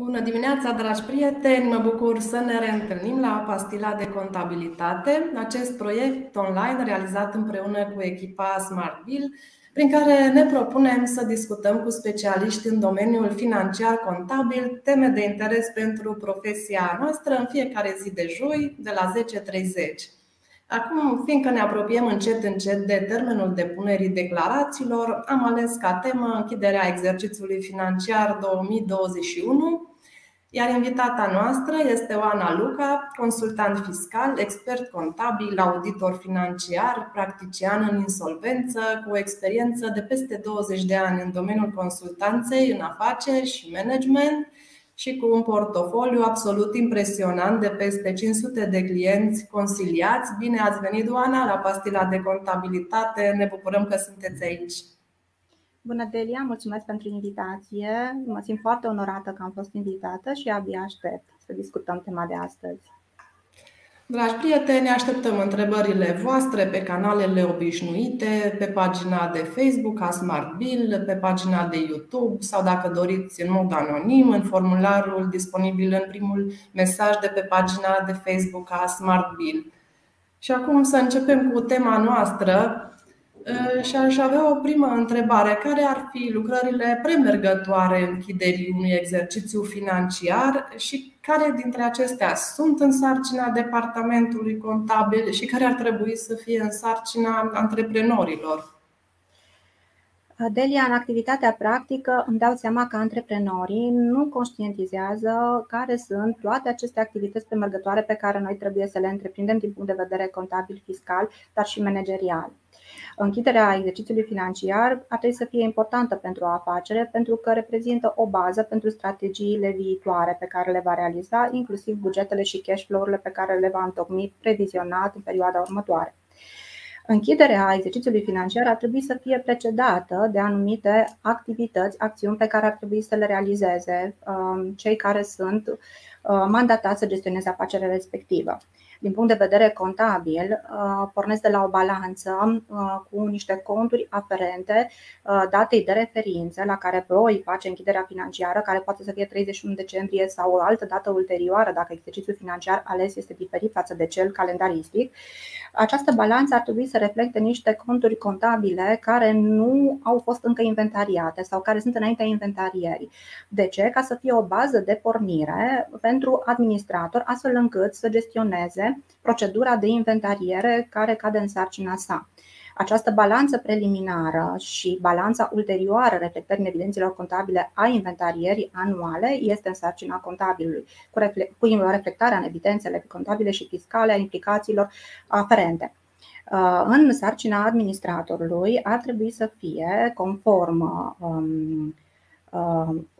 Bună dimineața, dragi prieteni! Mă bucur să ne reîntâlnim la Pastila de Contabilitate, acest proiect online realizat împreună cu echipa SmartBill, prin care ne propunem să discutăm cu specialiști în domeniul financiar contabil teme de interes pentru profesia noastră în fiecare zi de joi de la 10.30. Acum, fiindcă ne apropiem încet încet de termenul depunerii declarațiilor, am ales ca temă închiderea exercițiului financiar 2021, iar invitata noastră este Oana Luca, consultant fiscal, expert contabil, auditor financiar, practician în insolvență, cu o experiență de peste 20 de ani în domeniul consultanței în afaceri și management și cu un portofoliu absolut impresionant de peste 500 de clienți consiliați. Bine ați venit, Oana, la pastila de contabilitate. Ne bucurăm că sunteți aici. Bună, Delia, mulțumesc pentru invitație. Mă simt foarte onorată că am fost invitată și abia aștept să discutăm tema de astăzi. Dragi prieteni, așteptăm întrebările voastre pe canalele obișnuite, pe pagina de Facebook a Smart Bill, pe pagina de YouTube sau dacă doriți în mod anonim în formularul disponibil în primul mesaj de pe pagina de Facebook a Smart Bill. Și acum să începem cu tema noastră și aș avea o primă întrebare. Care ar fi lucrările premergătoare închiderii unui exercițiu financiar și care dintre acestea sunt în sarcina departamentului contabil și care ar trebui să fie în sarcina antreprenorilor? Delia, în activitatea practică îmi dau seama că antreprenorii nu conștientizează care sunt toate aceste activități premergătoare pe care noi trebuie să le întreprindem din punct de vedere contabil, fiscal, dar și managerial. Închiderea exercițiului financiar ar trebui să fie importantă pentru o afacere pentru că reprezintă o bază pentru strategiile viitoare pe care le va realiza, inclusiv bugetele și cash flow-urile pe care le va întocmi previzionat în perioada următoare. Închiderea exercițiului financiar ar trebui să fie precedată de anumite activități, acțiuni pe care ar trebui să le realizeze um, cei care sunt uh, mandatați să gestioneze afacerea respectivă din punct de vedere contabil, uh, pornesc de la o balanță uh, cu niște conturi aferente uh, datei de referință la care voi face închiderea financiară, care poate să fie 31 decembrie sau o altă dată ulterioară, dacă exercițiul financiar ales este diferit față de cel calendaristic. Această balanță ar trebui să reflecte niște conturi contabile care nu au fost încă inventariate sau care sunt înaintea inventarierii. De ce? Ca să fie o bază de pornire pentru administrator, astfel încât să gestioneze procedura de inventariere care cade în sarcina sa. Această balanță preliminară și balanța ulterioară reflectării evidențelor contabile a inventarierii anuale este în sarcina contabilului, cu reflectarea în evidențele contabile și fiscale a implicațiilor aferente. Uh, în sarcina administratorului ar trebui să fie conform um, Uh,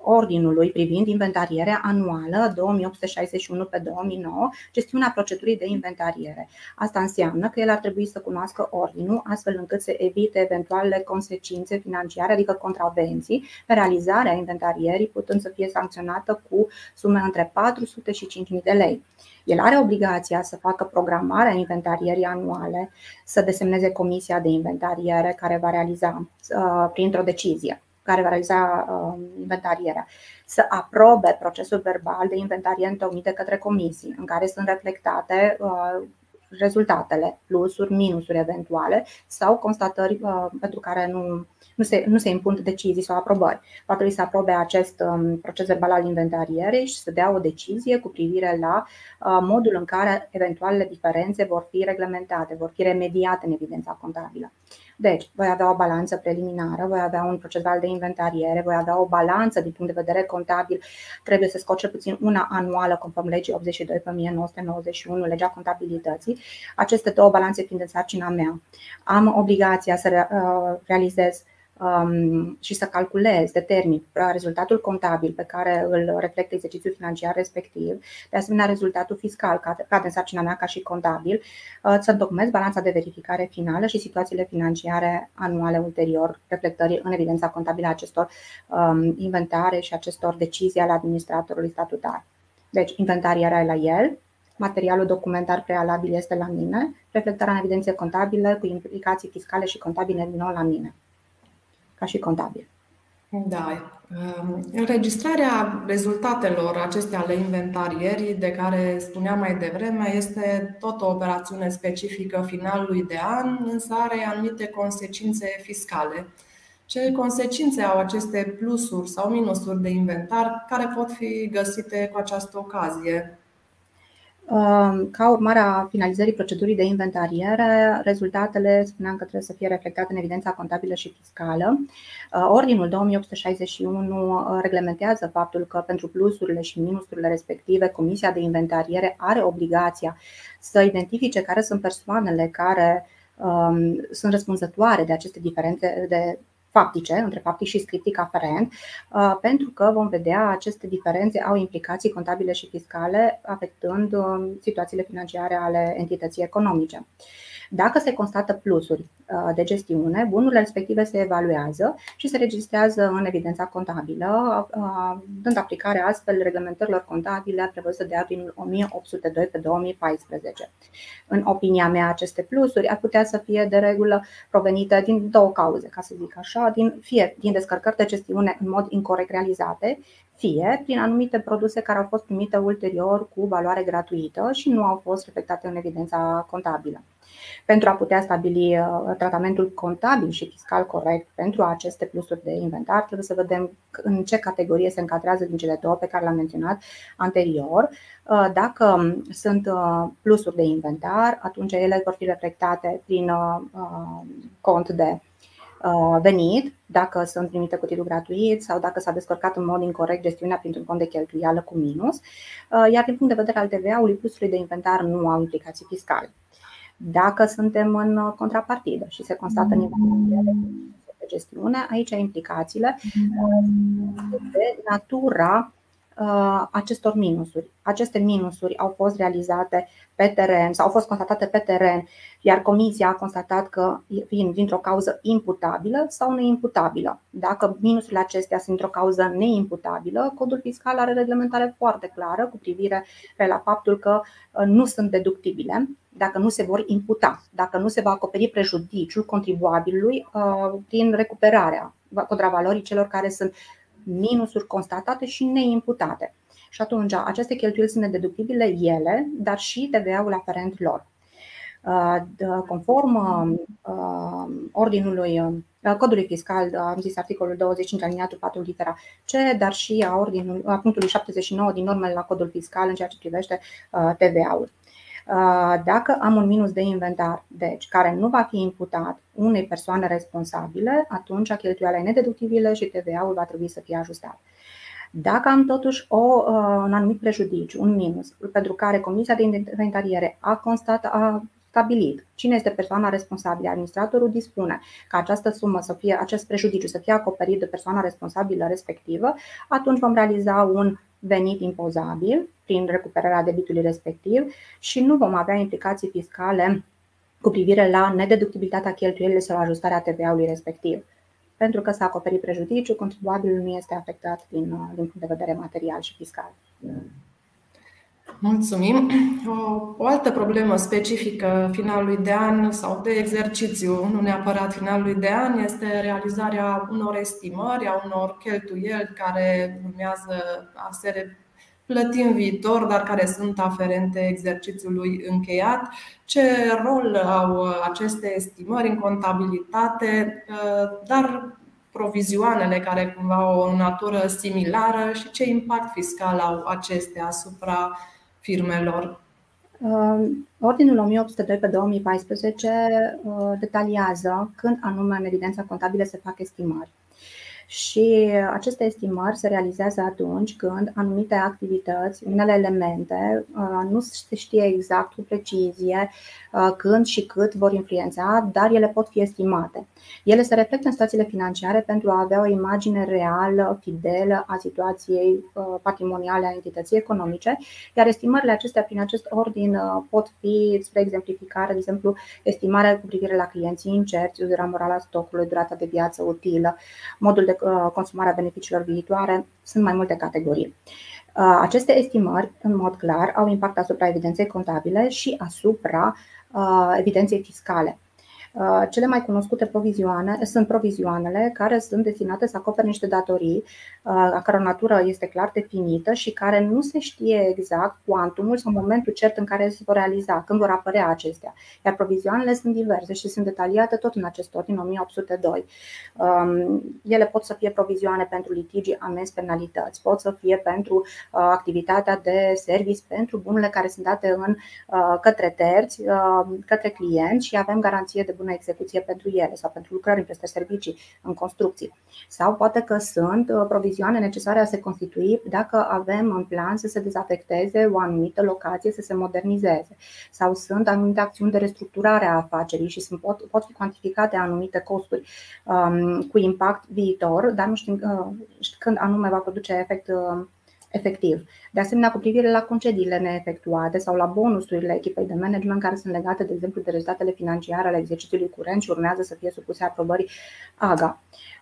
ordinului privind inventarierea anuală 2861 pe 2009, gestiunea procedurii de inventariere. Asta înseamnă că el ar trebui să cunoască ordinul astfel încât să evite eventuale consecințe financiare, adică contravenții, pe realizarea inventarierii, putând să fie sancționată cu sume între 400 și 5.000 de lei. El are obligația să facă programarea inventarierii anuale, să desemneze comisia de inventariere care va realiza uh, printr-o decizie care va realiza um, inventarierea, să aprobe procesul verbal de inventariere întocmit de către comisii, în care sunt reflectate uh, rezultatele, plusuri, minusuri eventuale sau constatări uh, pentru care nu, nu, se, nu se impun decizii sau aprobări. Va trebui să aprobe acest um, proces verbal al inventarierei și să dea o decizie cu privire la uh, modul în care eventualele diferențe vor fi reglementate, vor fi remediate în evidența contabilă. Deci, voi avea o balanță preliminară, voi avea un procedural de inventariere, voi avea o balanță din punct de vedere contabil, trebuie să scot cel puțin una anuală conform legii 82 pe 1991, legea contabilității. Aceste două balanțe fiind în sarcina mea. Am obligația să uh, realizez Um, și să calculez, determin rezultatul contabil pe care îl reflectă exercițiul financiar respectiv, de asemenea rezultatul fiscal cade în sarcina mea ca și contabil, uh, să întocmesc balanța de verificare finală și situațiile financiare anuale ulterior, reflectării în evidența contabilă a acestor um, inventare și acestor decizii ale administratorului statutar. Deci, inventarierea e la el, materialul documentar prealabil este la mine, reflectarea în evidențe contabile cu implicații fiscale și contabile din nou la mine ca și contabil. Da. Înregistrarea rezultatelor acestea ale inventarierii, de care spuneam mai devreme, este tot o operațiune specifică finalului de an, însă are anumite consecințe fiscale. Ce consecințe au aceste plusuri sau minusuri de inventar care pot fi găsite cu această ocazie? Ca urmare a finalizării procedurii de inventariere, rezultatele spuneam că trebuie să fie reflectate în evidența contabilă și fiscală. Ordinul 2861 reglementează faptul că pentru plusurile și minusurile respective, Comisia de Inventariere are obligația să identifice care sunt persoanele care um, sunt răspunzătoare de aceste diferențe de faptice, între faptic și scriptic aferent, uh, pentru că vom vedea aceste diferențe au implicații contabile și fiscale, afectând uh, situațiile financiare ale entității economice. Dacă se constată plusuri uh, de gestiune, bunurile respective se evaluează și se registrează în evidența contabilă, uh, dând aplicare astfel reglementărilor contabile prevăzute de Ordinul 1802 pe 2014. În opinia mea, aceste plusuri ar putea să fie de regulă provenite din două cauze, ca să zic așa, din, fie din descărcări de gestiune în mod incorrect realizate, fie prin anumite produse care au fost primite ulterior cu valoare gratuită și nu au fost reflectate în evidența contabilă. Pentru a putea stabili uh, tratamentul contabil și fiscal corect pentru aceste plusuri de inventar, trebuie să vedem în ce categorie se încadrează din cele două pe care le-am menționat anterior. Uh, dacă sunt uh, plusuri de inventar, atunci ele vor fi reflectate prin cont de venit, dacă sunt primite cu titlu gratuit sau dacă s-a descărcat în mod incorrect gestiunea printr-un cont de cheltuială cu minus, iar din punct de vedere al TVA-ului, plusurile de inventar nu au implicații fiscale. Dacă suntem în contrapartidă și se constată mm. nivelul de gestiune, aici implicațiile mm. de natura Uh, acestor minusuri. Aceste minusuri au fost realizate pe teren sau au fost constatate pe teren, iar comisia a constatat că vin dintr-o cauză imputabilă sau neimputabilă. Dacă minusurile acestea sunt dintr-o cauză neimputabilă, codul fiscal are reglementare foarte clară cu privire la faptul că uh, nu sunt deductibile dacă nu se vor imputa, dacă nu se va acoperi prejudiciul contribuabilului uh, prin recuperarea contravalorii celor care sunt minusuri constatate și neimputate. Și atunci aceste cheltuieli sunt deductibile ele, dar și TVA-ul aferent lor. Uh, conform uh, ordinului uh, codului fiscal, am zis articolul 25 aliniatul 4 litera C, dar și a, ordinul, a punctului 79 din normele la codul fiscal în ceea ce privește TVA-ul. Dacă am un minus de inventar, deci care nu va fi imputat unei persoane responsabile, atunci cheltuiala e nedeductibilă și TVA-ul va trebui să fie ajustat. Dacă am totuși o, un anumit prejudiciu, un minus, pentru care Comisia de Inventariere a constatat, a stabilit cine este persoana responsabilă, administratorul dispune ca această sumă să fie, acest prejudiciu să fie acoperit de persoana responsabilă respectivă, atunci vom realiza un venit impozabil prin recuperarea debitului respectiv și nu vom avea implicații fiscale cu privire la nedeductibilitatea cheltuielilor sau ajustarea TVA-ului respectiv. Pentru că s-a acoperit prejudiciu, contribuabilul nu este afectat din, din punct de vedere material și fiscal. Mulțumim. O, o altă problemă specifică finalului de an sau de exercițiu, nu neapărat finalului de an, este realizarea unor estimări, a unor cheltuieli care urmează a se plăti în viitor, dar care sunt aferente exercițiului încheiat. Ce rol au aceste estimări în contabilitate, dar provizioanele care cumva au o natură similară și ce impact fiscal au acestea asupra firmelor? Ordinul 1802 pe 2014 uh, detaliază când anume în evidența contabilă se fac estimări. Și aceste estimări se realizează atunci când anumite activități, unele elemente, uh, nu se știe exact cu precizie uh, când și cât vor influența, dar ele pot fi estimate. Ele se reflectă în stațiile financiare pentru a avea o imagine reală, fidelă a situației uh, patrimoniale a entității economice, iar estimările acestea prin acest ordin pot fi, spre exemplificare, de exemplu, estimarea cu privire la clienții incerți, uzura morală a stocului, durata de viață utilă, modul de Uh, consumarea beneficiilor viitoare, sunt mai multe categorii. Uh, aceste estimări, în mod clar, au impact asupra evidenței contabile și asupra uh, evidenței fiscale. Uh, cele mai cunoscute provizioane sunt provizioanele care sunt destinate să acopere niște datorii uh, a căror natură este clar definită și care nu se știe exact cuantumul sau momentul cert în care se vor realiza, când vor apărea acestea. Iar provizioanele sunt diverse și sunt detaliate tot în acest ordin 1802. Um, ele pot să fie provizioane pentru litigi, amenzi, penalități, pot să fie pentru uh, activitatea de service, pentru bunurile care sunt date în, către terți, către clienți și avem garanție de bună execuție pentru ele sau pentru lucrări în prestări servicii, în construcții. Sau poate că sunt uh, provizioane necesare a se constitui dacă avem în plan să se dezafecteze o anumită locație, să se modernizeze. Sau sunt anumite acțiuni de restructurare a afacerii și sunt, pot, pot fi cuantificate anumite costuri um, cu impact viitor, dar nu știm uh, când anume va produce efect uh, efectiv. De asemenea, cu privire la concediile neefectuate sau la bonusurile echipei de management care sunt legate, de exemplu, de rezultatele financiare ale exercițiului curent și urmează să fie supuse aprobării AGA.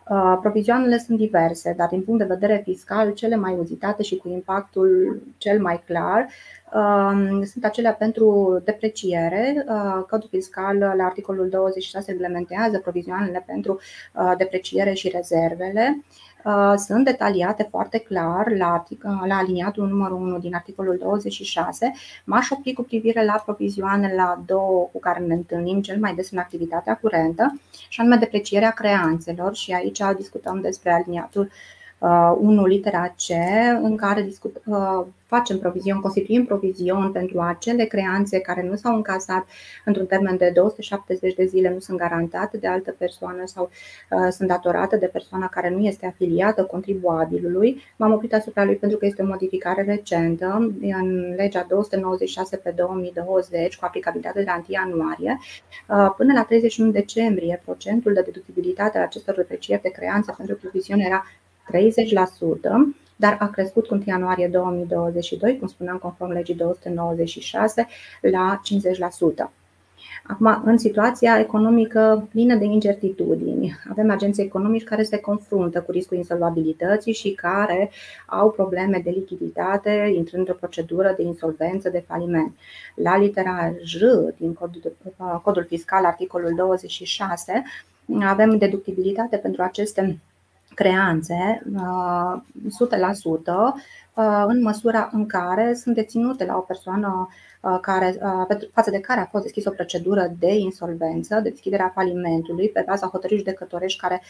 Uh, provizioanele sunt diverse, dar din punct de vedere fiscal, cele mai uzitate și cu impactul cel mai clar um, sunt acelea pentru depreciere. Uh, codul fiscal la articolul 26 reglementează provizioanele pentru uh, depreciere și rezervele. Uh, sunt detaliate foarte clar la, la aliniatul numărul 1 din articolul 26. M-aș opri cu privire la provizioane la două cu care ne întâlnim cel mai des în activitatea curentă, și anume deprecierea creanțelor și aici discutăm despre aliniatul 1 uh, litera C, în care discut, uh, facem provizion, constituim provizion pentru acele creanțe care nu s-au încasat într-un termen de 270 de zile, nu sunt garantate de altă persoană sau uh, sunt datorate de persoana care nu este afiliată contribuabilului. M-am oprit asupra lui pentru că este o modificare recentă în legea 296 pe 2020 cu aplicabilitate de la 1 ianuarie. Până la 31 decembrie, procentul de deductibilitate a acestor deprecieri de creanțe pentru proviziune era 30%, dar a crescut cu 1 ianuarie 2022, cum spuneam, conform legii 296, la 50%. Acum, în situația economică plină de incertitudini, avem agenții economici care se confruntă cu riscul insolvabilității și care au probleme de lichiditate, intrând într-o procedură de insolvență, de faliment. La litera J din codul, codul fiscal, articolul 26, avem deductibilitate pentru aceste creanțe 100% uh, uh, în măsura în care sunt deținute la o persoană uh, care, față de care a fost deschisă o procedură de insolvență, de deschiderea falimentului, pe baza hotărârii judecătorești care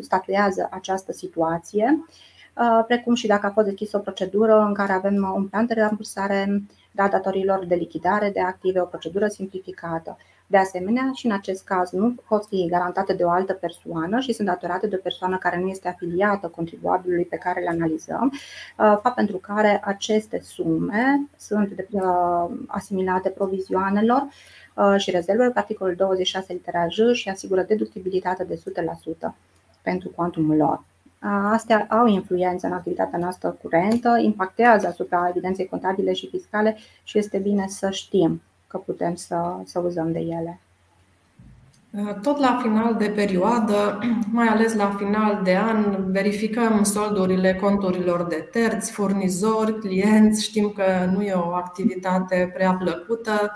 statuează această situație, precum și dacă a fost deschisă o procedură în care avem un plan de rambursare da datorilor de lichidare de active, o procedură simplificată. De asemenea, și în acest caz nu pot fi garantate de o altă persoană și sunt datorate de o persoană care nu este afiliată contribuabilului pe care le analizăm, uh, fapt pentru care aceste sume sunt uh, asimilate provizioanelor uh, și rezervelor, articolul 26 litera J și asigură deductibilitatea de 100% pentru cuantumul lor. Astea au influență în activitatea noastră curentă, impactează asupra evidenței contabile și fiscale și este bine să știm că putem să, să uzăm de ele. Tot la final de perioadă, mai ales la final de an, verificăm soldurile conturilor de terți, furnizori, clienți. Știm că nu e o activitate prea plăcută.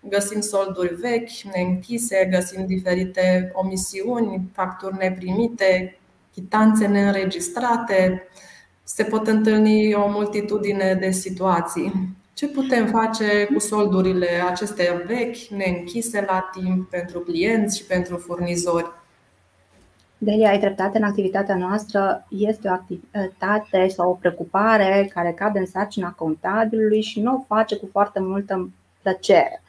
Găsim solduri vechi, neînchise, găsim diferite omisiuni, facturi neprimite, chitanțe neînregistrate. Se pot întâlni o multitudine de situații. Ce putem face cu soldurile acestea vechi, neînchise la timp pentru clienți și pentru furnizori? Delia, ai dreptate în activitatea noastră, este o activitate sau o preocupare care cade în sarcina contabilului și nu o face cu foarte multă plăcere.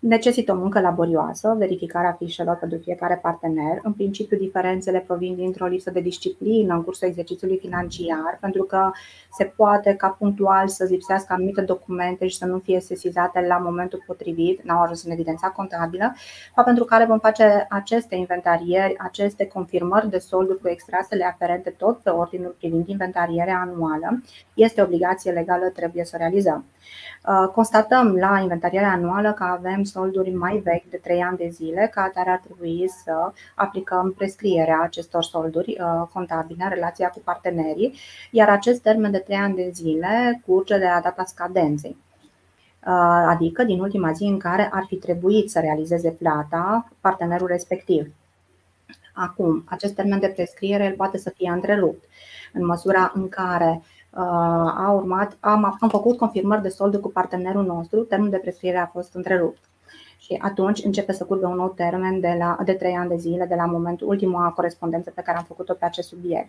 Necesită o muncă laborioasă, verificarea fișelor pentru fiecare partener. În principiu, diferențele provin dintr-o lipsă de disciplină în cursul exercițiului financiar, pentru că se poate ca punctual să lipsească anumite documente și să nu fie sesizate la momentul potrivit, n-au ajuns în evidența contabilă, pentru care vom face aceste inventarieri, aceste confirmări de solduri cu extrasele aferente tot pe ordinul privind inventarierea anuală. Este obligație legală, trebuie să o realizăm. Uh, constatăm la inventarierea anuală că avem solduri mai vechi de 3 ani de zile, ca atare ar trebui să aplicăm prescrierea acestor solduri uh, contabile în relația cu partenerii, iar acest termen de 3 ani de zile curge de la data scadenței. adică din ultima zi în care ar fi trebuit să realizeze plata partenerul respectiv. Acum, acest termen de prescriere poate să fie întrerupt în măsura în care a urmat, am, am făcut confirmări de solduri cu partenerul nostru, termenul de prescriere a fost întrerupt și atunci începe să curbe un nou termen de, la, de 3 ani de zile de la momentul ultima corespondență pe care am făcut-o pe acest subiect.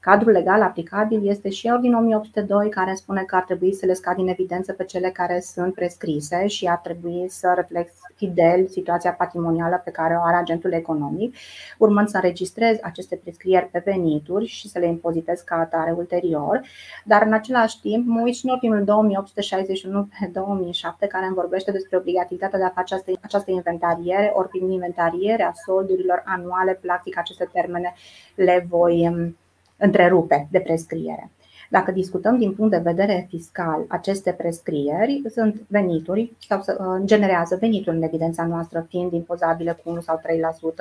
Cadrul legal aplicabil este și el din 1802 care spune că ar trebui să le scad în evidență pe cele care sunt prescrise și ar trebui să reflex fidel situația patrimonială pe care o are agentul economic, urmând să înregistrez aceste prescrieri pe venituri și să le impozitez ca atare ulterior, dar în același timp mă uit și în ultimul 2861 pe 2007 care îmi vorbește despre obligativitatea de a face această inventariere, ori prin inventarierea soldurilor anuale, practic aceste termene le voi um, întrerupe de prescriere. Dacă discutăm din punct de vedere fiscal, aceste prescrieri sunt venituri sau uh, generează venituri în evidența noastră, fiind impozabile cu 1 sau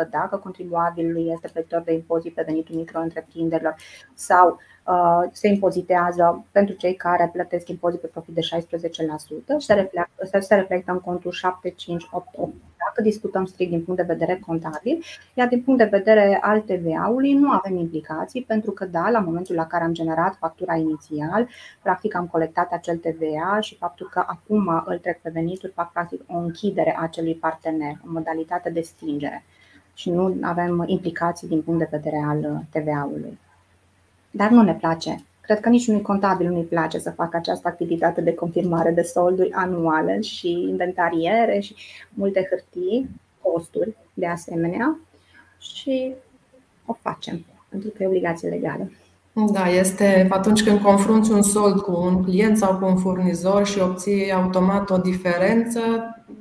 3% dacă contribuabilul este plătitor de impozit pe venitul micro-întreprinderilor sau uh, se impozitează pentru cei care plătesc impozit pe profit de 16% și se reflectă, se reflectă în contul 7588 dacă discutăm strict din punct de vedere contabil, iar din punct de vedere al TVA-ului nu avem implicații pentru că da, la momentul la care am generat factura inițial, practic am colectat acel TVA și faptul că acum îl trec pe venituri fac practic o închidere a acelui partener, o modalitate de stingere și nu avem implicații din punct de vedere al TVA-ului. Dar nu ne place Cred că niciunui contabil nu-i place să facă această activitate de confirmare de solduri anuale și inventariere și multe hârtii, costuri de asemenea și o facem pentru că e obligație legală. Da, este atunci când confrunți un sold cu un client sau cu un furnizor și obții automat o diferență,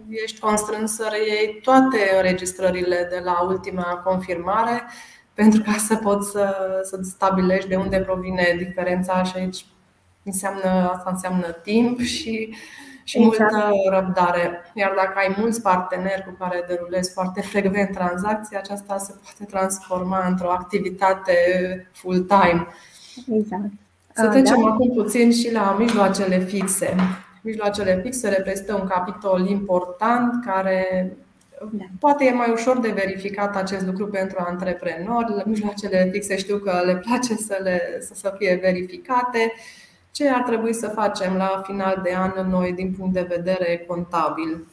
ești constrâns să reiei toate înregistrările de la ultima confirmare pentru ca să poți să, să stabilești de unde provine diferența și aici înseamnă, asta înseamnă timp și, și exact. multă răbdare. Iar dacă ai mulți parteneri cu care derulezi foarte frecvent tranzacții, aceasta se poate transforma într-o activitate full-time. Exact. Să trecem da. acum puțin și la mijloacele fixe. Mijloacele fixe reprezintă un capitol important care da. Poate e mai ușor de verificat acest lucru pentru antreprenori. La mijloacele fixe știu că le place să, le, să, să fie verificate. Ce ar trebui să facem la final de an noi din punct de vedere contabil?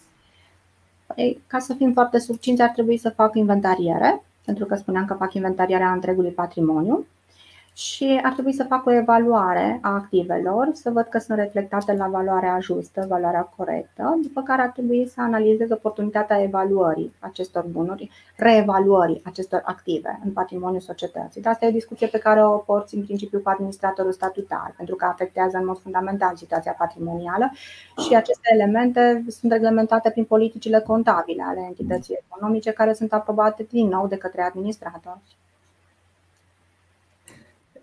Păi, ca să fim foarte subcinți, ar trebui să fac inventariere, pentru că spuneam că fac inventariarea întregului patrimoniu și ar trebui să fac o evaluare a activelor, să văd că sunt reflectate la valoarea justă, valoarea corectă, după care ar trebui să analizez oportunitatea evaluării acestor bunuri, reevaluării acestor active în patrimoniul societății. Asta e o discuție pe care o porți în principiu cu administratorul statutar, pentru că afectează în mod fundamental situația patrimonială și aceste elemente sunt reglementate prin politicile contabile ale entității economice care sunt aprobate din nou de către administrator.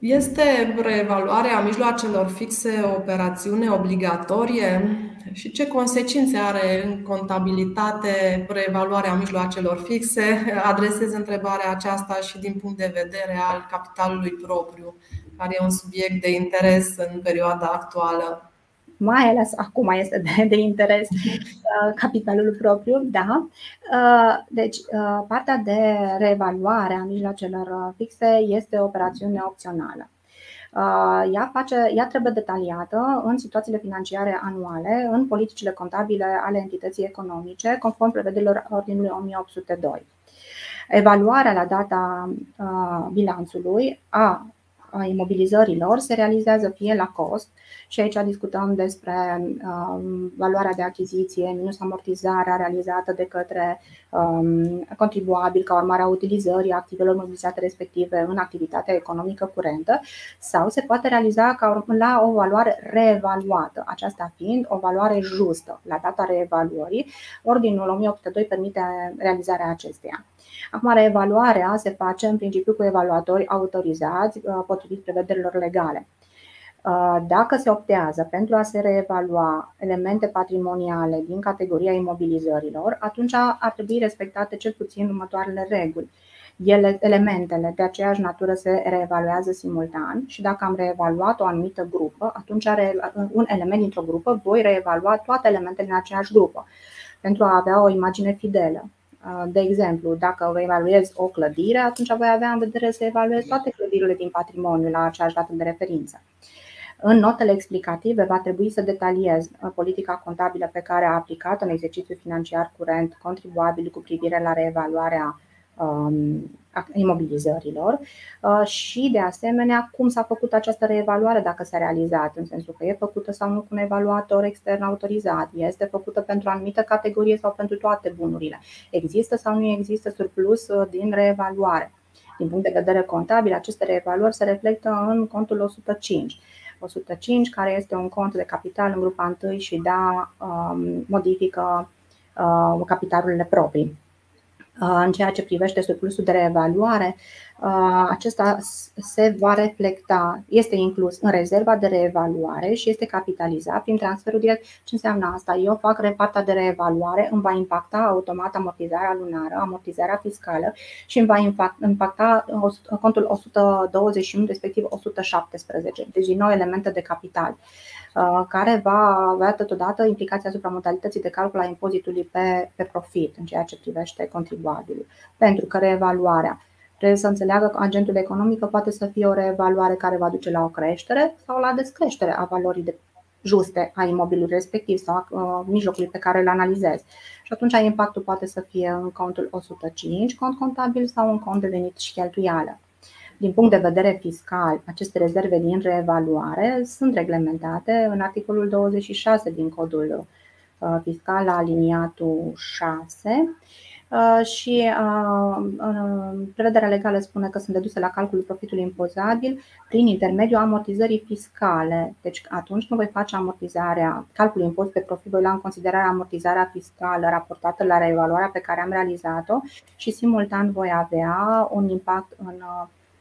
Este reevaluarea mijloacelor fixe o operațiune obligatorie și ce consecințe are în contabilitate reevaluarea mijloacelor fixe? Adresez întrebarea aceasta și din punct de vedere al capitalului propriu, care e un subiect de interes în perioada actuală mai ales acum este de, de interes uh, capitalul propriu, da. Uh, deci, uh, partea de reevaluare a mijloacelor fixe este o operațiune opțională. Ea, face, ea trebuie detaliată în situațiile financiare anuale, în politicile contabile ale entității economice, conform prevederilor Ordinului 1802. Evaluarea la data bilanțului a imobilizărilor se realizează fie la cost, și aici discutăm despre um, valoarea de achiziție minus amortizarea realizată de către um, contribuabil ca urmare a utilizării activelor mobilizate respective în activitatea economică curentă sau se poate realiza ca la o valoare reevaluată, aceasta fiind o valoare justă la data reevaluării. Ordinul 1802 permite realizarea acesteia. Acum, reevaluarea se face în principiu cu evaluatori autorizați uh, potrivit prevederilor legale. Dacă se optează pentru a se reevalua elemente patrimoniale din categoria imobilizărilor, atunci ar trebui respectate cel puțin următoarele reguli. Ele, elementele de aceeași natură se reevaluează simultan și dacă am reevaluat o anumită grupă, atunci un element dintr-o grupă voi reevalua toate elementele din aceeași grupă pentru a avea o imagine fidelă. De exemplu, dacă vă evaluez o clădire, atunci voi avea în vedere să evaluez toate clădirile din patrimoniu la aceeași dată de referință. În notele explicative va trebui să detaliez politica contabilă pe care a aplicat în exercițiul financiar curent contribuabil cu privire la reevaluarea Um, imobilizărilor uh, și, de asemenea, cum s-a făcut această reevaluare, dacă s-a realizat, în sensul că e făcută sau nu cu un evaluator extern autorizat, este făcută pentru o anumită categorie sau pentru toate bunurile, există sau nu există surplus uh, din reevaluare. Din punct de vedere contabil, aceste reevaluări se reflectă în contul 105. 105, care este un cont de capital în grupa 1 și da, um, modifică uh, capitalurile proprii. Uh, în ceea ce privește surplusul de reevaluare, uh, acesta se va reflecta, este inclus în rezerva de reevaluare și este capitalizat prin transferul direct. Ce înseamnă asta? Eu fac reparta de reevaluare, îmi va impacta automat amortizarea lunară, amortizarea fiscală și îmi va impacta contul 121, respectiv 117, deci din nou elemente de capital. Uh, care va avea totodată implicații asupra modalității de calcul a impozitului pe, pe profit în ceea ce privește contribuabilul. Pentru că reevaluarea trebuie să înțeleagă că agentul economic poate să fie o reevaluare care va duce la o creștere sau la descreștere a valorii de juste a imobilului respectiv sau a uh, mijlocului pe care îl analizez. Și atunci impactul poate să fie în contul 105, cont contabil sau în cont de venit și cheltuială. Din punct de vedere fiscal, aceste rezerve din reevaluare sunt reglementate în articolul 26 din codul uh, fiscal la aliniatul 6 uh, și uh, prevederea legală spune că sunt deduse la calculul profitului impozabil prin intermediul amortizării fiscale. Deci atunci nu voi face amortizarea, calculul impozit pe profit, voi lua în considerare amortizarea fiscală raportată la reevaluarea pe care am realizat-o și simultan voi avea un impact în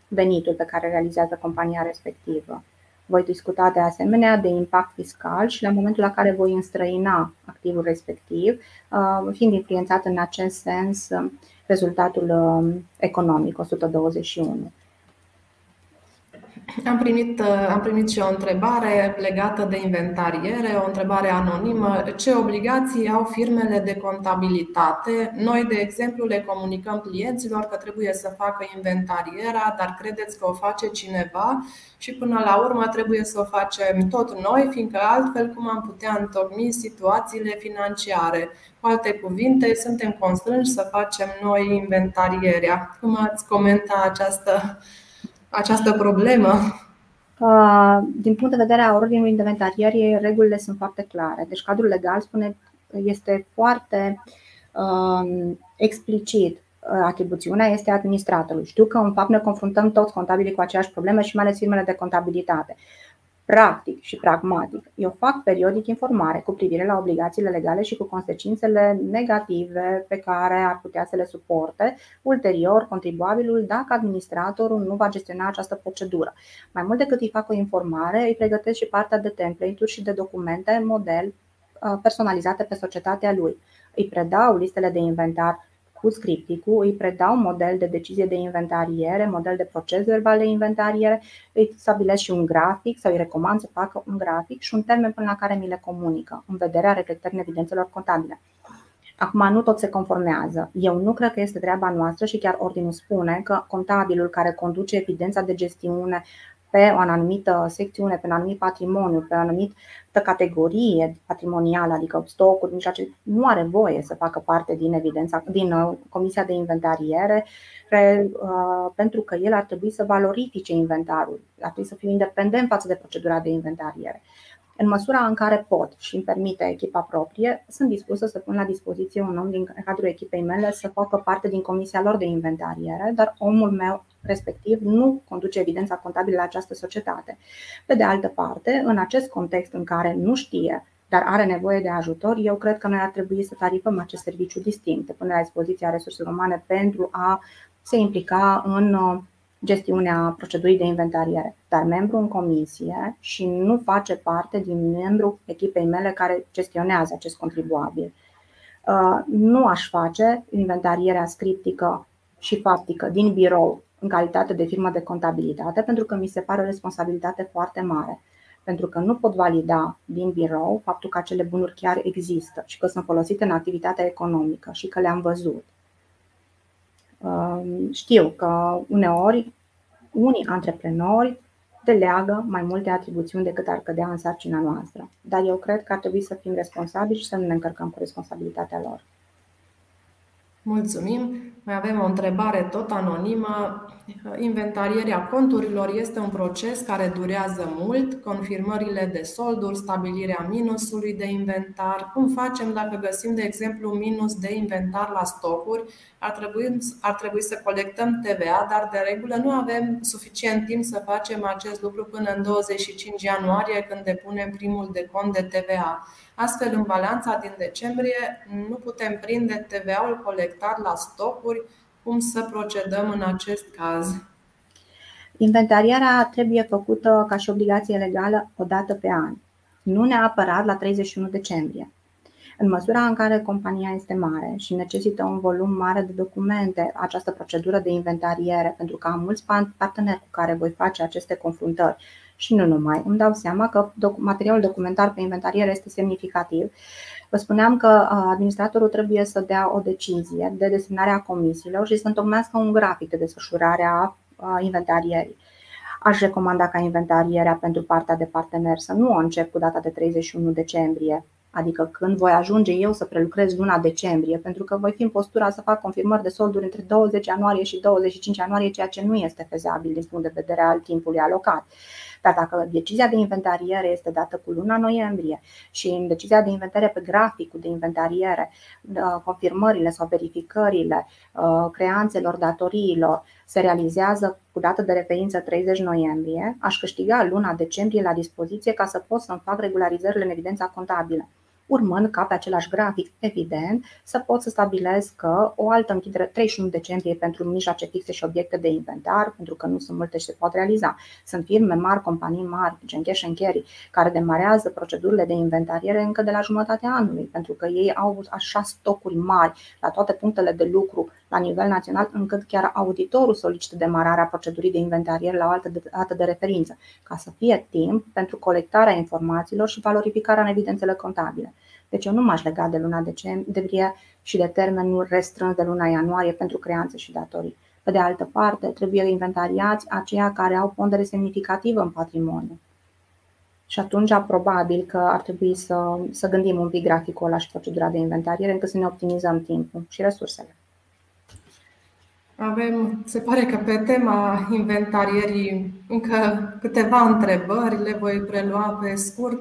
venitul pe care realizează compania respectivă. Voi discuta de asemenea de impact fiscal și la momentul la care voi înstrăina activul respectiv, uh, fiind influențat în acest sens uh, rezultatul uh, economic 121. Am primit, uh, am primit și o întrebare legată de inventariere, o întrebare anonimă. Ce obligații au firmele de contabilitate? Noi, de exemplu, le comunicăm clienților că trebuie să facă inventariera, dar credeți că o face cineva și până la urmă trebuie să o facem tot noi, fiindcă altfel cum am putea întocmi situațiile financiare? Cu alte cuvinte, suntem constrânși să facem noi inventarierea. Cum ați comenta această această problemă? Din punct de vedere a ordinului inventarierii, regulile sunt foarte clare. Deci cadrul legal spune este foarte um, explicit. Atribuțiunea este administratorului. Știu că în fapt ne confruntăm toți contabilii cu aceeași probleme și mai ales firmele de contabilitate practic și pragmatic. Eu fac periodic informare cu privire la obligațiile legale și cu consecințele negative pe care ar putea să le suporte ulterior contribuabilul dacă administratorul nu va gestiona această procedură. Mai mult decât îi fac o informare, îi pregătesc și partea de template-uri și de documente model uh, personalizate pe societatea lui. Îi predau listele de inventar cu scripticul, îi predau model de decizie de inventariere, model de proces verbal de inventariere, îi stabilesc și un grafic sau îi recomand să facă un grafic și un termen până la care mi le comunică, în vederea reflectării evidențelor contabile. Acum, nu tot se conformează. Eu nu cred că este treaba noastră și chiar ordinul spune că contabilul care conduce evidența de gestiune pe o anumită secțiune, pe un anumit patrimoniu, pe o anumită categorie patrimonială, adică stocuri, mijloace, nu are voie să facă parte din evidența, din uh, Comisia de Inventariere, uh, pentru că el ar trebui să valorifice inventarul, ar trebui să fie independent față de procedura de inventariere. În măsura în care pot și îmi permite echipa proprie, sunt dispusă să pun la dispoziție un om din cadrul echipei mele să facă parte din comisia lor de inventariere, dar omul meu respectiv nu conduce evidența contabilă la această societate. Pe de altă parte, în acest context în care nu știe dar are nevoie de ajutor, eu cred că noi ar trebui să tarifăm acest serviciu distinct, până la dispoziția resurselor umane pentru a se implica în gestiunea procedurii de inventariere, dar membru în comisie și nu face parte din membru echipei mele care gestionează acest contribuabil. Uh, nu aș face inventarierea scriptică și faptică din birou în calitate de firmă de contabilitate pentru că mi se pare o responsabilitate foarte mare. Pentru că nu pot valida din birou faptul că acele bunuri chiar există și că sunt folosite în activitatea economică și că le-am văzut. Um, știu că uneori unii antreprenori deleagă mai multe atribuțiuni decât ar cădea în sarcina noastră, dar eu cred că ar trebui să fim responsabili și să nu ne încărcăm cu responsabilitatea lor. Mulțumim. Mai avem o întrebare tot anonimă. Inventarierea conturilor este un proces care durează mult, confirmările de solduri, stabilirea minusului de inventar. Cum facem dacă găsim, de exemplu, minus de inventar la stocuri? Ar trebui, ar trebui să colectăm TVA, dar de regulă nu avem suficient timp să facem acest lucru până în 25 ianuarie, când depunem primul de cont de TVA. Astfel, în balanța din decembrie nu putem prinde TVA-ul colectat la stocuri. Cum să procedăm în acest caz? Inventarierea trebuie făcută ca și obligație legală o dată pe an, nu neapărat la 31 decembrie. În măsura în care compania este mare și necesită un volum mare de documente, această procedură de inventariere, pentru că am mulți parteneri cu care voi face aceste confruntări și nu numai. Îmi dau seama că materialul documentar pe inventariere este semnificativ. Vă spuneam că administratorul trebuie să dea o decizie de desemnare a comisiilor și să întocmească un grafic de desfășurare a inventarierii. Aș recomanda ca inventarierea pentru partea de partener să nu o încep cu data de 31 decembrie, adică când voi ajunge eu să prelucrez luna decembrie, pentru că voi fi în postura să fac confirmări de solduri între 20 ianuarie și 25 ianuarie, ceea ce nu este fezabil din punct de vedere al timpului alocat. Dar dacă decizia de inventariere este dată cu luna noiembrie și în decizia de inventariere pe graficul de inventariere, uh, confirmările sau verificările uh, creanțelor datoriilor se realizează cu dată de referință 30 noiembrie, aș câștiga luna decembrie la dispoziție ca să pot să-mi fac regularizările în evidența contabilă urmând ca pe același grafic, evident, să pot să stabilesc că o altă închidere 31 decembrie pentru mijloace fixe și obiecte de inventar, pentru că nu sunt multe și se pot realiza. Sunt firme mari, companii mari, gen cash and carry, care demarează procedurile de inventariere încă de la jumătatea anului, pentru că ei au așa stocuri mari la toate punctele de lucru la nivel național, încât chiar auditorul solicită demararea procedurii de inventariere la o altă dată de referință, ca să fie timp pentru colectarea informațiilor și valorificarea în evidențele contabile. Deci eu nu m-aș lega de luna decembrie și de termenul restrâns de luna ianuarie pentru creanțe și datorii. Pe de altă parte, trebuie inventariați aceia care au pondere semnificativă în patrimoniu. Și atunci, probabil că ar trebui să, să gândim un pic graficul ăla și procedura de inventariere, încât să ne optimizăm timpul și resursele. Avem, se pare că pe tema inventarierii încă câteva întrebări, le voi prelua pe scurt.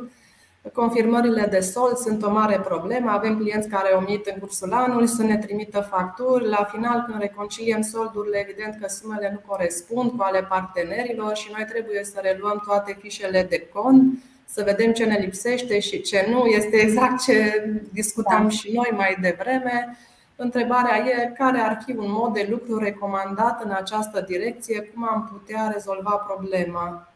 Confirmările de sol sunt o mare problemă. Avem clienți care omit în cursul anului să ne trimită facturi. La final, când reconciliem soldurile, evident că sumele nu corespund cu ale partenerilor și noi trebuie să reluăm toate fișele de cont, să vedem ce ne lipsește și ce nu. Este exact ce discutam da. și noi mai devreme. Întrebarea e care ar fi un mod de lucru recomandat în această direcție, cum am putea rezolva problema.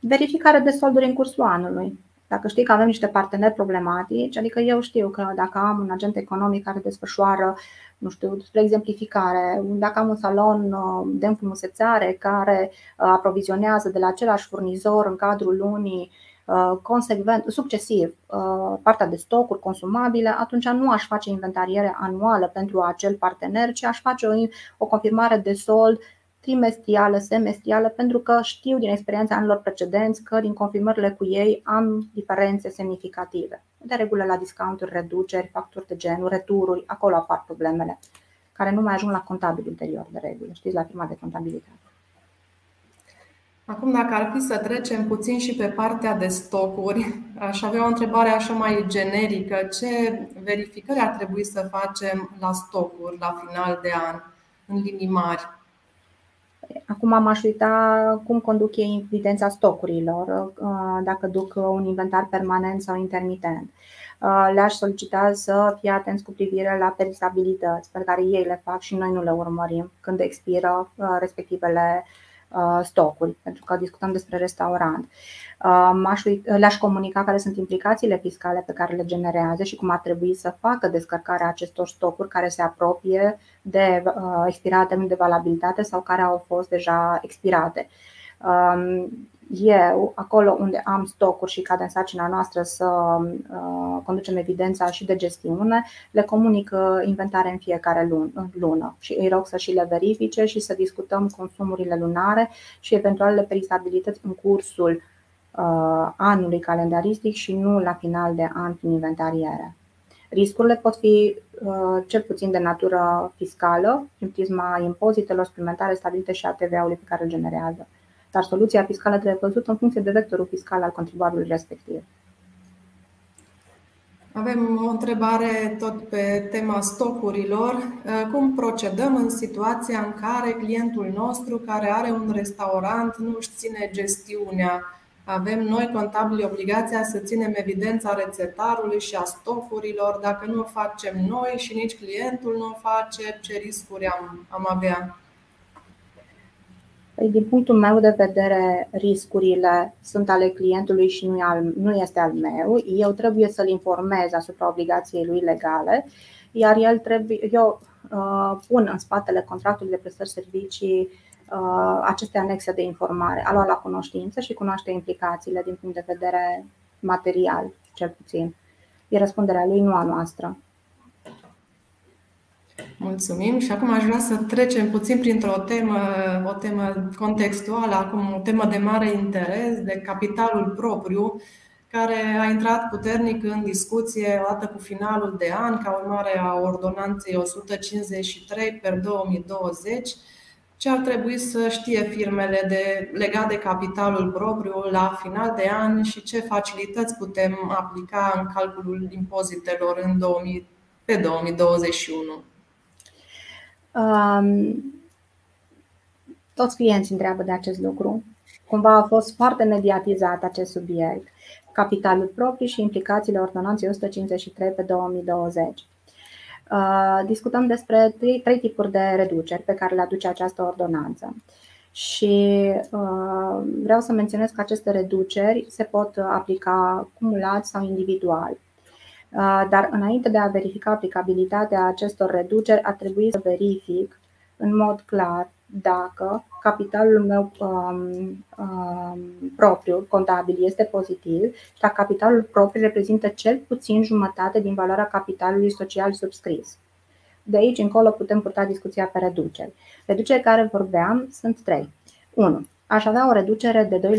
Verificare de solduri în cursul anului. Dacă știi că avem niște parteneri problematici, adică eu știu că dacă am un agent economic care desfășoară, nu știu, spre exemplificare, dacă am un salon uh, de înfrumusețare care uh, aprovizionează de la același furnizor în cadrul lunii uh, consecvent, succesiv partea de stocuri consumabile, atunci nu aș face inventariere anuală pentru acel partener, ci aș face o, o confirmare de sold trimestrială, semestrială, pentru că știu din experiența anilor precedenți că din confirmările cu ei am diferențe semnificative. De regulă la discounturi, reduceri, facturi de genul, retururi, acolo apar problemele care nu mai ajung la contabil ulterior de regulă, știți, la firma de contabilitate. Acum, dacă ar fi să trecem puțin și pe partea de stocuri, aș avea o întrebare așa mai generică. Ce verificări ar trebui să facem la stocuri la final de an, în linii mari? Acum m-aș uita cum conduc ei evidența stocurilor, uh, dacă duc un inventar permanent sau intermitent. le-aș solicita să fie atenți cu privire la perisabilități pe care ei le fac și noi nu le urmărim când expiră respectivele stocuri, pentru că discutăm despre restaurant. Le-aș comunica care sunt implicațiile fiscale pe care le generează și cum ar trebui să facă descărcarea acestor stocuri care se apropie de expirarea de valabilitate sau care au fost deja expirate eu, acolo unde am stocuri și cade în sarcina noastră să uh, conducem evidența și de gestiune, le comunic uh, inventare în fiecare lună și îi rog să și le verifice și să discutăm consumurile lunare și eventualele perisabilități în cursul uh, anului calendaristic și nu la final de an prin inventariere. Riscurile pot fi cel puțin de natură fiscală, prin prisma impozitelor suplimentare stabilite și a TVA-ului pe care îl generează dar soluția fiscală trebuie văzută în funcție de vectorul fiscal al contribuabilului respectiv. Avem o întrebare tot pe tema stocurilor. Cum procedăm în situația în care clientul nostru care are un restaurant nu își ține gestiunea? Avem noi, contabili, obligația să ținem evidența rețetarului și a stocurilor. Dacă nu o facem noi și nici clientul nu o face, ce riscuri am, am avea? Păi, din punctul meu de vedere, riscurile sunt ale clientului și nu, al, nu este al meu. Eu trebuie să-l informez asupra obligației lui legale, iar el trebuie, eu uh, pun în spatele contractului de prestări servicii uh, aceste anexe de informare, a lua la cunoștință și cunoaște implicațiile din punct de vedere material, cel puțin. E răspunderea lui, nu a noastră. Mulțumim și acum aș vrea să trecem puțin printr-o temă, o temă contextuală, acum o temă de mare interes, de capitalul propriu, care a intrat puternic în discuție odată cu finalul de an, ca urmare a ordonanței 153 per 2020, ce ar trebui să știe firmele de, legat de capitalul propriu la final de an și ce facilități putem aplica în calculul impozitelor în 2000, pe 2021. Toți clienții întreabă de acest lucru. Cumva a fost foarte mediatizat acest subiect, capitalul propriu și implicațiile ordonanței 153 pe 2020. Discutăm despre trei, trei tipuri de reduceri pe care le aduce această ordonanță. Și vreau să menționez că aceste reduceri se pot aplica cumulat sau individual. Uh, dar înainte de a verifica aplicabilitatea acestor reduceri, ar trebui să verific în mod clar dacă capitalul meu um, um, propriu, contabil, este pozitiv și dacă capitalul propriu reprezintă cel puțin jumătate din valoarea capitalului social subscris. De aici încolo putem purta discuția pe reduceri. Reducerile care vorbeam sunt trei. 1. Aș avea o reducere de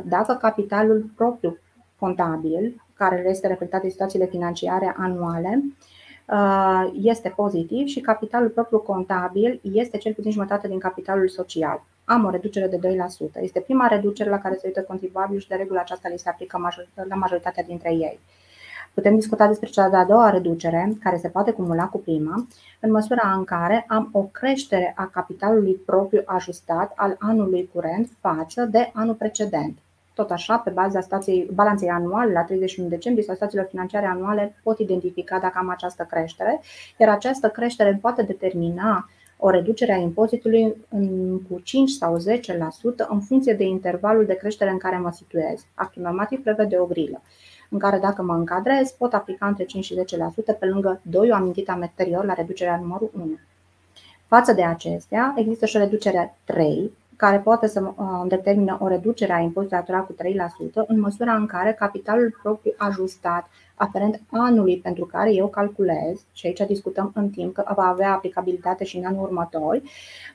2% dacă capitalul propriu contabil care este reflectat în situațiile financiare anuale, uh, este pozitiv și capitalul propriu contabil este cel puțin jumătate din capitalul social. Am o reducere de 2%. Este prima reducere la care se uită contribuabilul și de regulă aceasta li se aplică la majoritatea dintre ei. Putem discuta despre cea de-a doua reducere, care se poate cumula cu prima, în măsura în care am o creștere a capitalului propriu ajustat al anului curent față de anul precedent. Tot așa, pe baza stației, balanței anuale la 31 decembrie sau stațiilor financiare anuale pot identifica dacă am această creștere, iar această creștere poate determina o reducere a impozitului cu 5 sau 10% în funcție de intervalul de creștere în care mă situez. Actul normativ prevede o grilă în care dacă mă încadrez pot aplica între 5 și 10% pe lângă 2 amintit anterior la reducerea numărul 1. Față de acestea, există și o reducere 3, care poate să uh, determine o reducere a impozitului natural cu 3% în măsura în care capitalul propriu ajustat aferent anului pentru care eu calculez, și aici discutăm în timp că va avea aplicabilitate și în anul următor,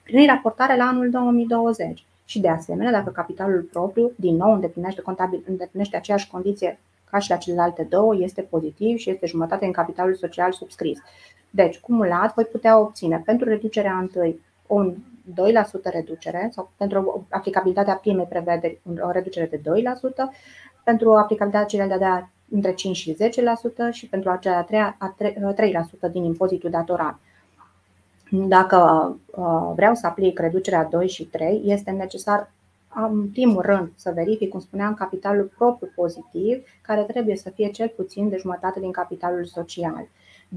prin raportare la anul 2020. Și de asemenea, dacă capitalul propriu, din nou, îndeplinește, contabil, îndeplinește aceeași condiție ca și la celelalte două, este pozitiv și este jumătate în capitalul social subscris. Deci, cumulat, voi putea obține pentru reducerea întâi un 2% reducere sau pentru aplicabilitatea primei prevederi o reducere de 2%, pentru aplicabilitatea celei de-a între 5 și 10% și pentru acea a treia 3% din impozitul datorat. Dacă uh, vreau să aplic reducerea 2 și 3, este necesar în primul rând, să verific, cum spuneam, capitalul propriu pozitiv, care trebuie să fie cel puțin de jumătate din capitalul social.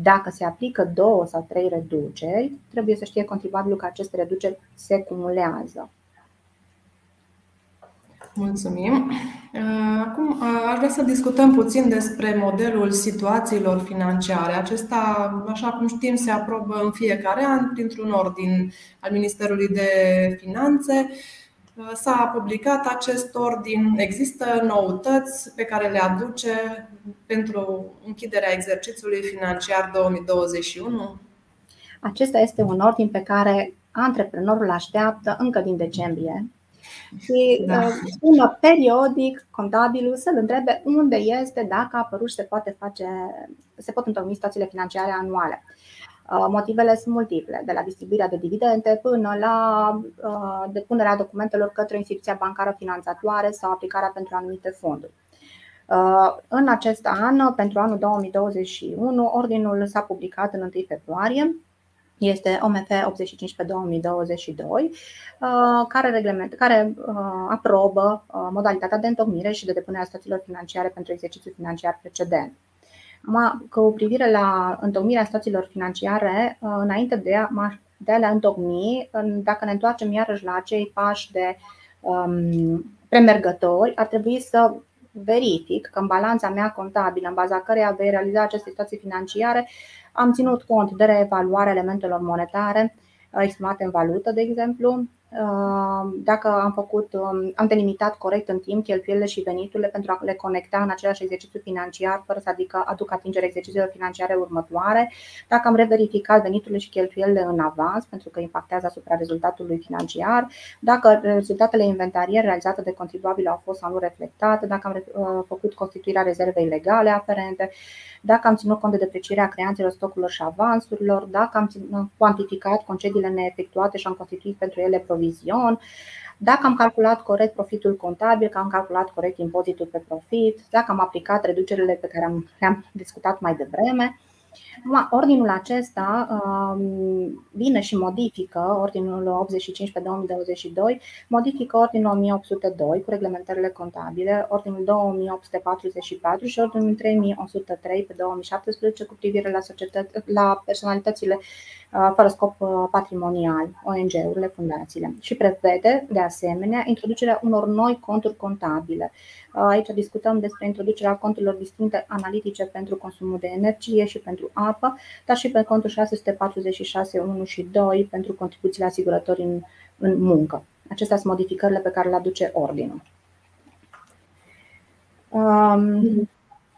Dacă se aplică două sau trei reduceri, trebuie să știe contribuabilul că aceste reduceri se cumulează. Mulțumim. Acum aș vrea să discutăm puțin despre modelul situațiilor financiare. Acesta, așa cum știm, se aprobă în fiecare an printr-un ordin al Ministerului de Finanțe. S-a publicat acest ordin, există noutăți pe care le aduce pentru închiderea exercițiului financiar 2021? Acesta este un ordin pe care antreprenorul așteaptă încă din decembrie și da. sună uh, periodic contabilul să-l întrebe unde este, dacă a apărut și se poate face, se pot întocmi situațiile financiare anuale. Uh, motivele sunt multiple, de la distribuirea de dividende până la uh, depunerea documentelor către instituția bancară finanțatoare sau aplicarea pentru anumite fonduri. În acest an, pentru anul 2021, ordinul s-a publicat în 1 februarie este OMF 85 pe 2022, care, reglement, care aprobă modalitatea de întocmire și de depunere a stațiilor financiare pentru exercițiul financiar precedent. Cu privire la întocmirea stațiilor financiare, înainte de a, de a le întocmi, dacă ne întoarcem iarăși la acei pași de um, premergători, ar trebui să verific că în balanța mea contabilă, în baza căreia vei realiza aceste situații financiare, am ținut cont de reevaluarea elementelor monetare uh, exprimate în valută, de exemplu, uh, dacă am făcut, um, am delimitat corect în timp cheltuielile și veniturile pentru a le conecta în același exercițiu financiar, fără să adică aduc atingere exercițiilor financiare următoare, dacă am reverificat veniturile și cheltuielile în avans, pentru că impactează asupra rezultatului financiar, dacă rezultatele inventariere realizate de contribuabil au fost sau nu reflectate, dacă am uh, făcut constituirea rezervei legale aferente, dacă am ținut cont de deprecierea creanțelor, stocurilor și avansurilor, dacă am cuantificat concediile neefectuate și am constituit pentru ele provizion, dacă am calculat corect profitul contabil, că am calculat corect impozitul pe profit, dacă am aplicat reducerile pe care am, le-am discutat mai devreme. Ordinul acesta um, vine și modifică Ordinul 85 pe 2022, modifică Ordinul 1802 cu reglementările contabile, Ordinul 2844 și Ordinul 3103 pe 2017 cu privire la, la personalitățile Uh, fără scop uh, patrimonial, ONG-urile, fundațiile și prevede, de asemenea, introducerea unor noi conturi contabile. Uh, aici discutăm despre introducerea conturilor distincte analitice pentru consumul de energie și pentru apă, dar și pe contul 646, 1 și 2 pentru contribuțiile asigurătorii în, în muncă. Acestea sunt modificările pe care le aduce ordinul. Um,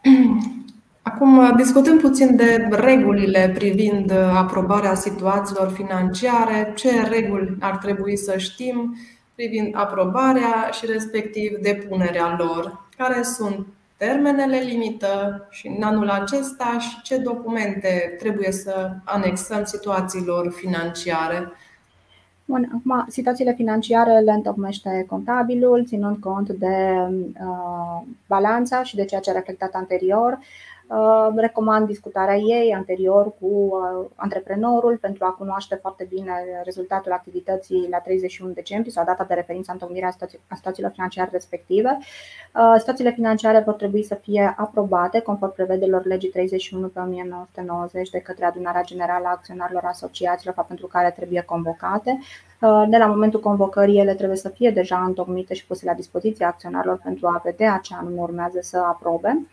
Acum discutăm puțin de regulile privind aprobarea situațiilor financiare, ce reguli ar trebui să știm privind aprobarea și respectiv depunerea lor, care sunt termenele limită și în anul acesta și ce documente trebuie să anexăm situațiilor financiare. Bun, acum, situațiile financiare le întocmește contabilul, ținând cont de uh, balanța și de ceea ce a reflectat anterior. Uh, recomand discutarea ei anterior cu uh, antreprenorul pentru a cunoaște foarte bine rezultatul activității la 31 decembrie sau data de referință întocmirea a stațiilor financiare respective. Uh, stațiile financiare vor trebui să fie aprobate conform prevederilor legii 31 pe 1990 de către adunarea generală a acționarilor asociațiilor pentru care trebuie convocate. De la momentul convocării, ele trebuie să fie deja întocmite și puse la dispoziția acționarilor pentru a vedea ce anume urmează să aprobe.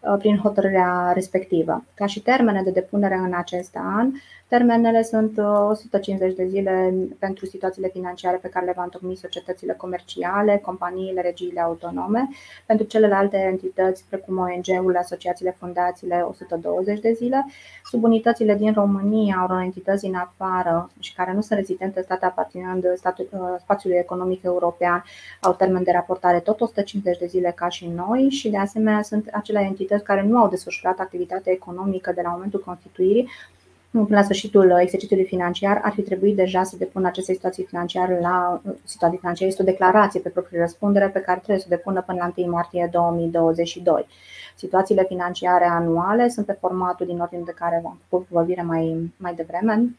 Uh, prin hotărârea respectivă. Ca și termene de depunere în acest an, Termenele sunt 150 uh, de zile pentru situațiile financiare pe care le va întocmi societățile comerciale, companiile, regiile autonome. Pentru celelalte entități, precum ONG-urile, asociațiile, fundațiile, 120 de zile. Subunitățile din România au entități în afară și care nu sunt rezidente în state aparținând uh, spațiului economic european au termen de raportare tot 150 de zile ca și noi și de asemenea sunt acele entități care nu au desfășurat activitatea economică de la momentul constituirii la sfârșitul exercițiului financiar ar fi trebuit deja să depună aceste situații financiare la situații financiare. Este o declarație pe proprie răspundere pe care trebuie să o depună până la 1 martie 2022. Situațiile financiare anuale sunt pe formatul din ordine de care v-am făcut vorbire mai, mai devreme,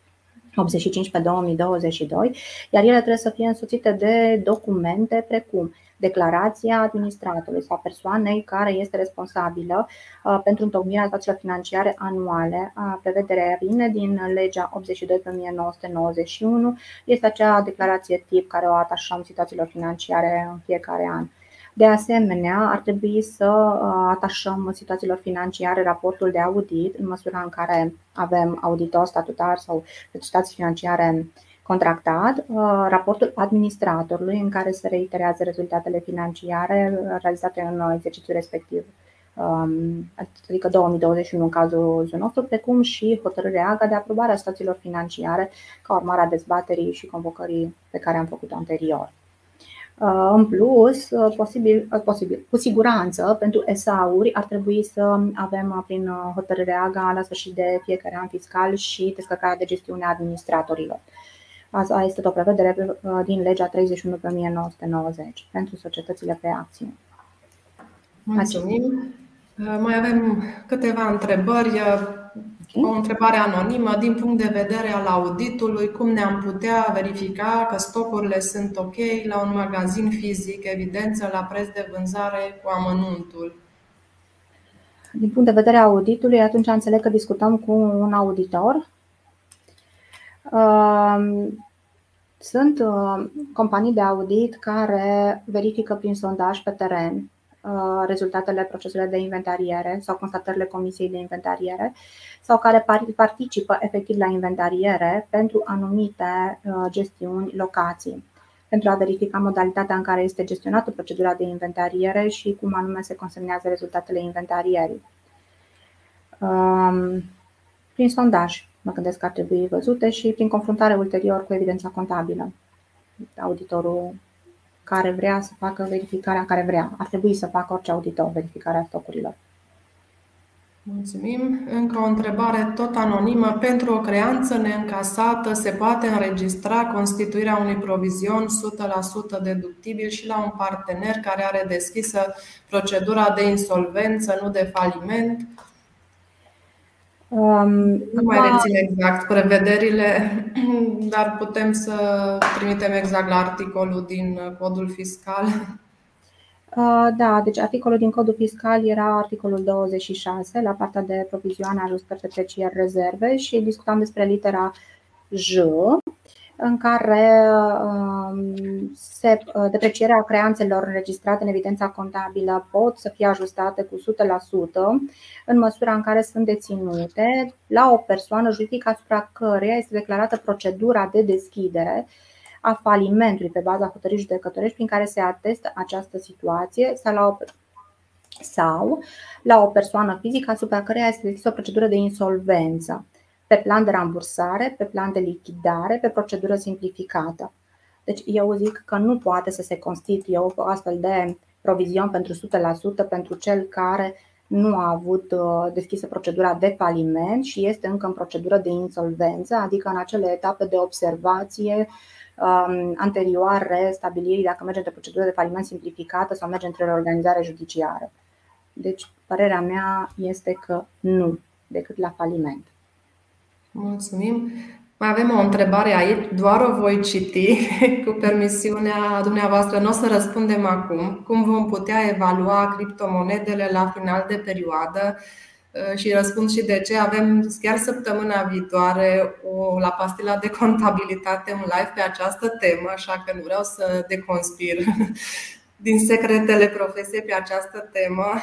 85 pe 2022, iar ele trebuie să fie însoțite de documente precum declarația administratorului sau persoanei care este responsabilă uh, pentru întocmirea stațiilor financiare anuale. Prevederea vine din legea 82 pe 1991, este acea declarație tip care o atașăm situațiilor financiare în fiecare an. De asemenea, ar trebui să uh, atașăm situațiilor financiare raportul de audit în măsura în care avem auditor statutar sau situații financiare contractat, uh, raportul administratorului în care se reiterează rezultatele financiare realizate în exercițiul respectiv um, adică 2021 în cazul nostru, precum și hotărârea AGA de aprobare a stațiilor financiare ca urmare a dezbaterii și convocării pe care am făcut-o anterior. Uh, în plus, uh, posibil, uh, posibil, cu siguranță, pentru SA-uri ar trebui să avem prin hotărârea AGA la sfârșit de fiecare an fiscal și descărcarea de gestiune a administratorilor. Asta este o prevedere din legea 31 pe 1990 pentru societățile pe acțiuni. Mulțumim. Mai avem câteva întrebări. O întrebare anonimă. Din punct de vedere al auditului, cum ne-am putea verifica că stocurile sunt ok la un magazin fizic, evidență la preț de vânzare cu amănuntul? Din punct de vedere a auditului, atunci înțeleg că discutăm cu un auditor. Sunt uh, companii de audit care verifică prin sondaj pe teren Uh, rezultatele procesului de inventariere sau constatările Comisiei de Inventariere sau care participă efectiv la inventariere pentru anumite uh, gestiuni, locații pentru a verifica modalitatea în care este gestionată procedura de inventariere și cum anume se consemnează rezultatele inventarierii. Um, prin sondaj, mă gândesc că ar trebui văzute și prin confruntare ulterior cu evidența contabilă. Auditorul care vrea să facă verificarea care vrea. Ar trebui să facă orice auditor verificarea stocurilor. Mulțumim. Încă o întrebare tot anonimă. Pentru o creanță neîncasată se poate înregistra constituirea unui provizion 100% deductibil și la un partener care are deschisă procedura de insolvență, nu de faliment? Um, nu mai da. rețin exact prevederile, dar putem să trimitem exact la articolul din codul fiscal. Uh, da, deci articolul din codul fiscal era articolul 26 la partea de provizioane, ajustări, deprecieri, rezerve și discutam despre litera J în care um, se, uh, deprecierea creanțelor înregistrate în evidența contabilă pot să fie ajustate cu 100% în măsura în care sunt deținute la o persoană juridică asupra căreia este declarată procedura de deschidere a falimentului pe baza hotărârii judecătorești prin care se atestă această situație sau la o, sau la o persoană fizică asupra căreia este deschisă o procedură de insolvență pe plan de rambursare, pe plan de lichidare, pe procedură simplificată. Deci eu zic că nu poate să se constituie o astfel de provizion pentru 100% pentru cel care nu a avut uh, deschisă procedura de faliment și este încă în procedură de insolvență, adică în acele etape de observație um, anterioare stabilirii dacă merge între procedură de faliment simplificată sau merge între reorganizare judiciară. Deci, părerea mea este că nu, decât la faliment. Mulțumim. Mai avem o întrebare aici, doar o voi citi cu permisiunea dumneavoastră. Nu o să răspundem acum. Cum vom putea evalua criptomonedele la final de perioadă? Uh, și răspund și de ce. Avem chiar săptămâna viitoare o, la pastila de contabilitate un live pe această temă, așa că nu vreau să deconspir din secretele profesiei pe această temă.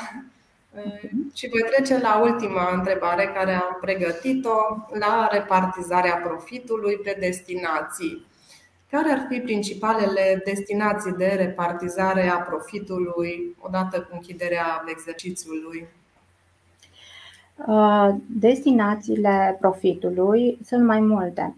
Și voi trece la ultima întrebare care am pregătit-o, la repartizarea profitului pe destinații. Care ar fi principalele destinații de repartizare a profitului odată cu închiderea exercițiului? Uh, destinațiile profitului sunt mai multe.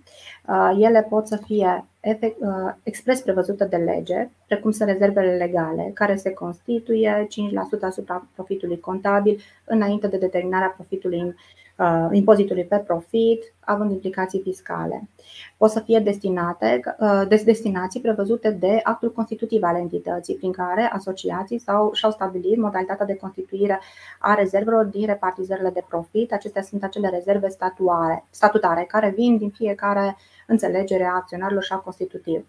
Uh, ele pot să fie Uh, expres prevăzută de lege, precum sunt rezervele legale, care se constituie 5% asupra profitului contabil înainte de determinarea profitului uh, impozitului pe profit, având implicații fiscale. Pot să fie destinate, uh, destinații prevăzute de actul constitutiv al entității, prin care asociații sau și-au stabilit modalitatea de constituire a rezervelor din repartizările de profit. Acestea sunt acele rezerve statuare, statutare care vin din fiecare înțelegere a acționarilor și a constitutiv.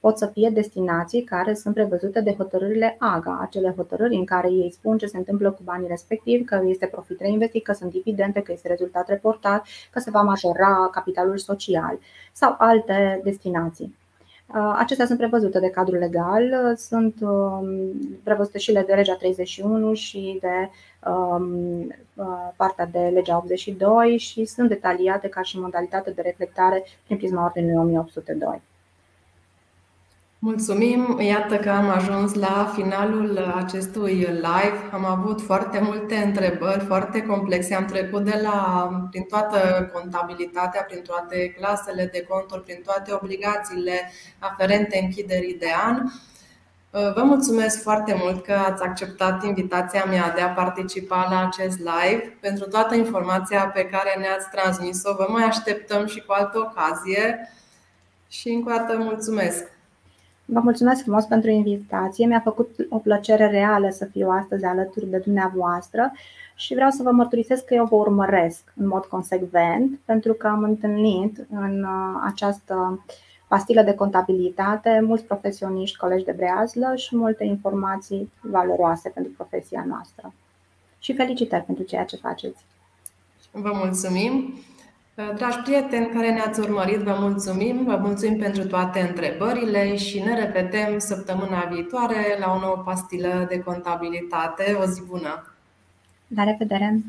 Pot să fie destinații care sunt prevăzute de hotărârile AGA, acele hotărâri în care ei spun ce se întâmplă cu banii respectivi, că este profit reinvestit, că sunt dividende, că este rezultat reportat, că se va majora capitalul social sau alte destinații. Uh, acestea sunt prevăzute de cadrul legal, sunt um, prevăzute și de legea 31 și de um, uh, partea de legea 82 și sunt detaliate ca și modalitate de reflectare prin prisma ordinului 1802. Mulțumim! Iată că am ajuns la finalul acestui live. Am avut foarte multe întrebări, foarte complexe. Am trecut de la, prin toată contabilitatea, prin toate clasele de conturi, prin toate obligațiile aferente închiderii de an. Vă mulțumesc foarte mult că ați acceptat invitația mea de a participa la acest live. Pentru toată informația pe care ne-ați transmis-o, vă mai așteptăm și cu altă ocazie. Și încă o dată mulțumesc! Vă mulțumesc frumos pentru invitație. Mi-a făcut o plăcere reală să fiu astăzi alături de dumneavoastră și vreau să vă mărturisesc că eu vă urmăresc în mod consecvent pentru că am întâlnit în uh, această pastilă de contabilitate mulți profesioniști, colegi de breazlă și multe informații valoroase pentru profesia noastră. Și felicitări pentru ceea ce faceți. Vă mulțumim! Dragi prieteni care ne-ați urmărit, vă mulțumim, vă mulțumim pentru toate întrebările și ne revedem săptămâna viitoare la o nouă pastilă de contabilitate. O zi bună! La revedere!